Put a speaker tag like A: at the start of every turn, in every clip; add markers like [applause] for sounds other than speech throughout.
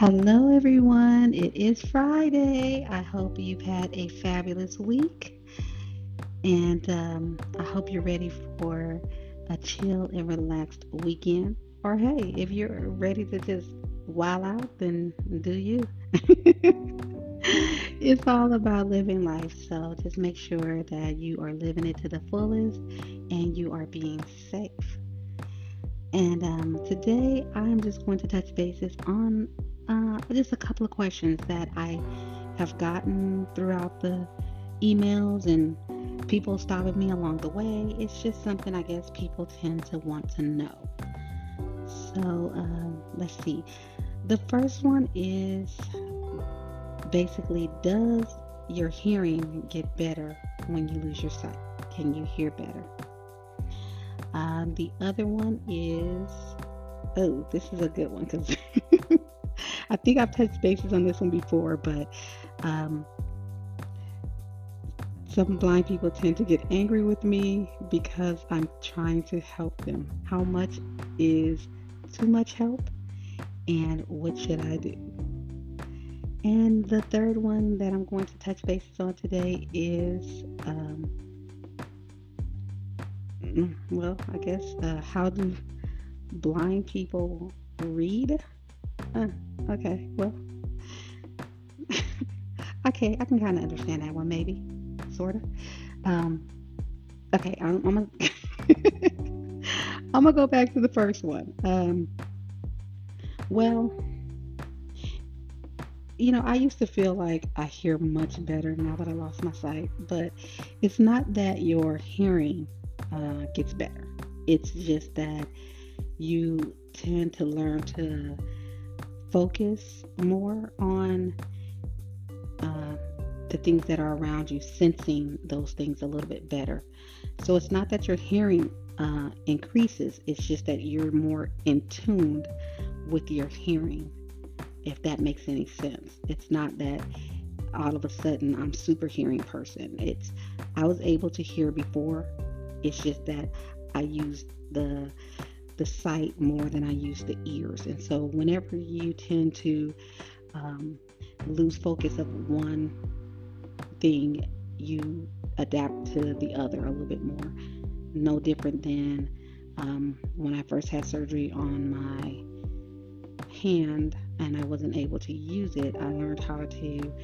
A: Hello, everyone. It is Friday. I hope you've had a fabulous week. And um, I hope you're ready for a chill and relaxed weekend. Or hey, if you're ready to just wild out, then do you. [laughs] it's all about living life. So just make sure that you are living it to the fullest and you are being safe. And um, today I'm just going to touch bases on uh, just a couple of questions that I have gotten throughout the emails and people stopping me along the way. It's just something I guess people tend to want to know. So um, let's see. The first one is basically Does your hearing get better when you lose your sight? Can you hear better? Um, the other one is, oh, this is a good one because [laughs] I think I've touched bases on this one before, but um, some blind people tend to get angry with me because I'm trying to help them. How much is too much help? And what should I do? And the third one that I'm going to touch bases on today is, um, mm, well, I guess, uh, how do blind people read? Uh, okay, well, [laughs] okay, I can kind of understand that one, maybe, sort of. Um, okay, I'm, I'm gonna, [laughs] I'm gonna go back to the first one. Um, well, you know, I used to feel like I hear much better now that I lost my sight, but it's not that your hearing uh, gets better. It's just that you tend to learn to focus more on uh, the things that are around you, sensing those things a little bit better. So it's not that your hearing uh, increases, it's just that you're more in tuned with your hearing, if that makes any sense. It's not that all of a sudden I'm super hearing person. It's I was able to hear before. It's just that I used the the sight more than I use the ears. And so, whenever you tend to um, lose focus of one thing, you adapt to the other a little bit more. No different than um, when I first had surgery on my hand and I wasn't able to use it. I learned how to,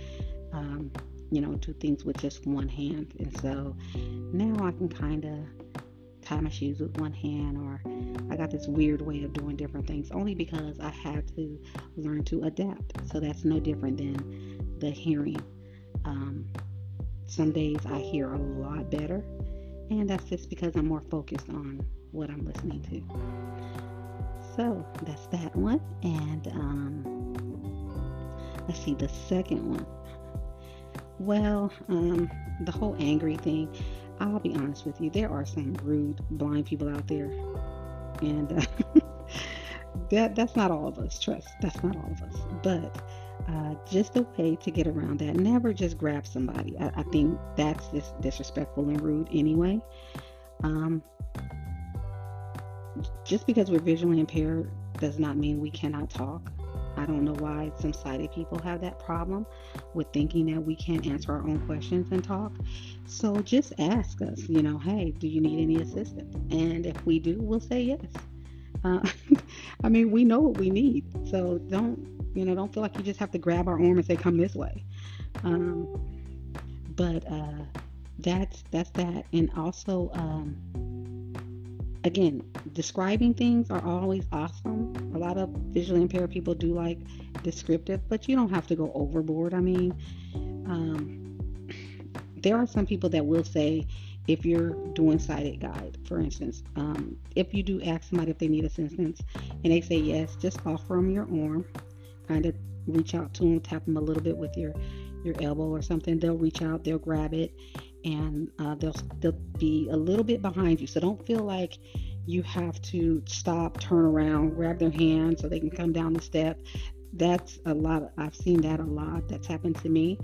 A: um, you know, do things with just one hand. And so now I can kind of tie my shoes with one hand or I got this weird way of doing different things only because I had to learn to adapt. So that's no different than the hearing. Um, some days I hear a lot better, and that's just because I'm more focused on what I'm listening to. So that's that one. And um, let's see the second one. Well, um, the whole angry thing. I'll be honest with you, there are some rude blind people out there, and uh, [laughs] that that's not all of us. Trust, that's not all of us. But uh, just a way to get around that. Never just grab somebody. I, I think that's just disrespectful and rude anyway. Um, just because we're visually impaired does not mean we cannot talk. I don't know why some sighted people have that problem with thinking that we can't answer our own questions and talk. So just ask us, you know, hey, do you need any assistance? And if we do, we'll say yes. Uh, [laughs] I mean, we know what we need. So don't, you know, don't feel like you just have to grab our arm and say, come this way. Um, but uh, that's that's that. And also, um, again, describing things are always awesome. A lot of visually impaired people do like descriptive, but you don't have to go overboard. I mean, um, there are some people that will say, if you're doing sighted guide, for instance, um, if you do ask somebody if they need assistance and they say yes, just offer them your arm, kind of reach out to them, tap them a little bit with your your elbow or something. They'll reach out, they'll grab it, and uh, they'll they'll be a little bit behind you. So don't feel like you have to stop, turn around, grab their hand so they can come down the step. That's a lot. I've seen that a lot. That's happened to me.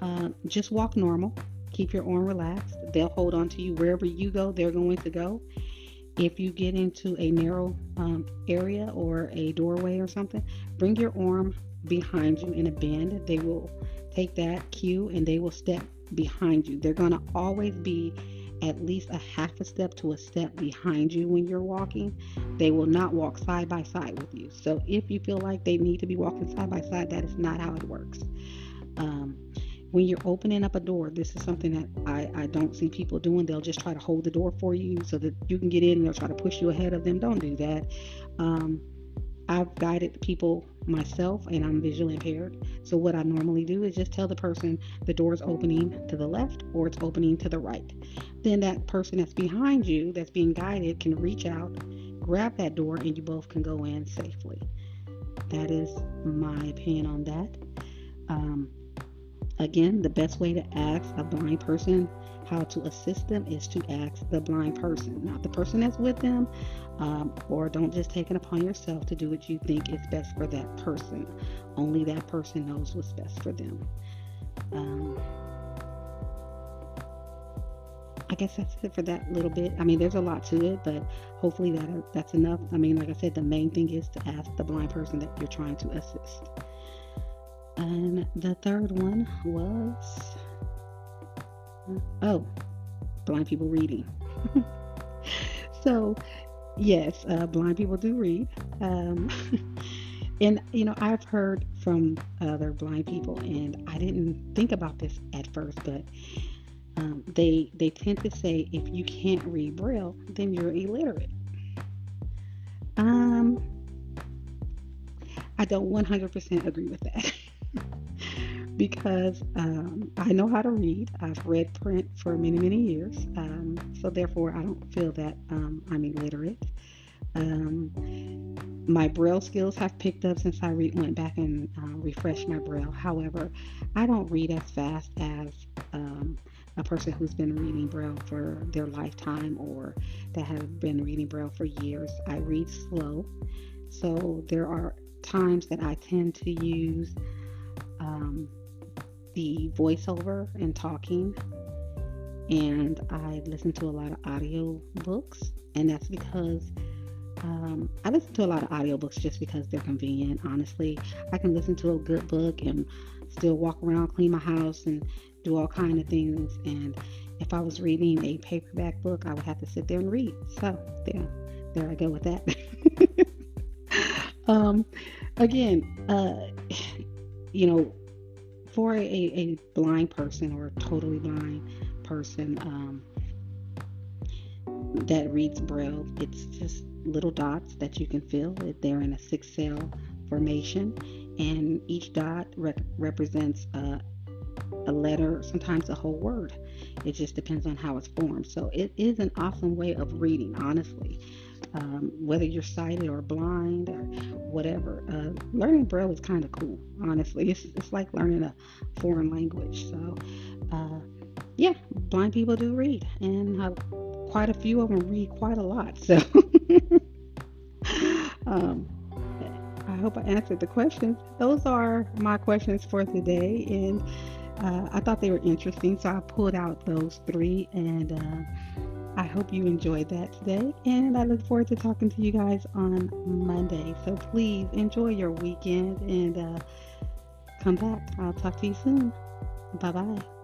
A: Uh, just walk normal. Keep your arm relaxed. They'll hold on to you wherever you go. They're going to go. If you get into a narrow um, area or a doorway or something, bring your arm behind you in a bend, they will take that cue and they will step behind you. They're going to always be at least a half a step to a step behind you when you're walking. They will not walk side by side with you. So if you feel like they need to be walking side by side, that is not how it works. Um, when you're opening up a door, this is something that I, I don't see people doing. They'll just try to hold the door for you so that you can get in and they'll try to push you ahead of them. Don't do that. Um, I've guided people myself and I'm visually impaired. So what I normally do is just tell the person the door is opening to the left or it's opening to the right. Then that person that's behind you that's being guided can reach out, grab that door, and you both can go in safely. That is my opinion on that. Um, Again, the best way to ask a blind person how to assist them is to ask the blind person, not the person that's with them, um, or don't just take it upon yourself to do what you think is best for that person. Only that person knows what's best for them. Um, I guess that's it for that little bit. I mean, there's a lot to it, but hopefully that that's enough. I mean, like I said, the main thing is to ask the blind person that you're trying to assist. And the third one was oh, blind people reading. [laughs] so, yes, uh, blind people do read. Um, [laughs] and, you know, I've heard from other blind people, and I didn't think about this at first, but um, they they tend to say if you can't read braille, then you're illiterate. Um, I don't 100% agree with that. [laughs] because um, I know how to read. I've read print for many, many years. Um, so therefore, I don't feel that um, I'm illiterate. Um, my braille skills have picked up since I re- went back and uh, refreshed my braille. However, I don't read as fast as um, a person who's been reading braille for their lifetime or that have been reading braille for years. I read slow. So there are times that I tend to use um, the voiceover and talking, and I listen to a lot of audio books, and that's because um, I listen to a lot of audiobooks just because they're convenient. Honestly, I can listen to a good book and still walk around, clean my house, and do all kind of things. And if I was reading a paperback book, I would have to sit there and read. So there, there I go with that. [laughs] um, again, uh, [sighs] you know, for a, a blind person or a totally blind person um, that reads Braille, it's just little dots that you can fill. They're in a six cell formation, and each dot re- represents a, a letter, sometimes a whole word. It just depends on how it's formed. So it is an awesome way of reading, honestly um, whether you're sighted or blind or whatever. Uh, learning Braille is kind of cool, honestly. It's, it's like learning a foreign language. So, uh, yeah, blind people do read, and uh, quite a few of them read quite a lot. So, [laughs] um, I hope I answered the questions. Those are my questions for today, and uh, I thought they were interesting, so I pulled out those three and uh, I hope you enjoyed that today, and I look forward to talking to you guys on Monday. So please enjoy your weekend and uh, come back. I'll talk to you soon. Bye bye.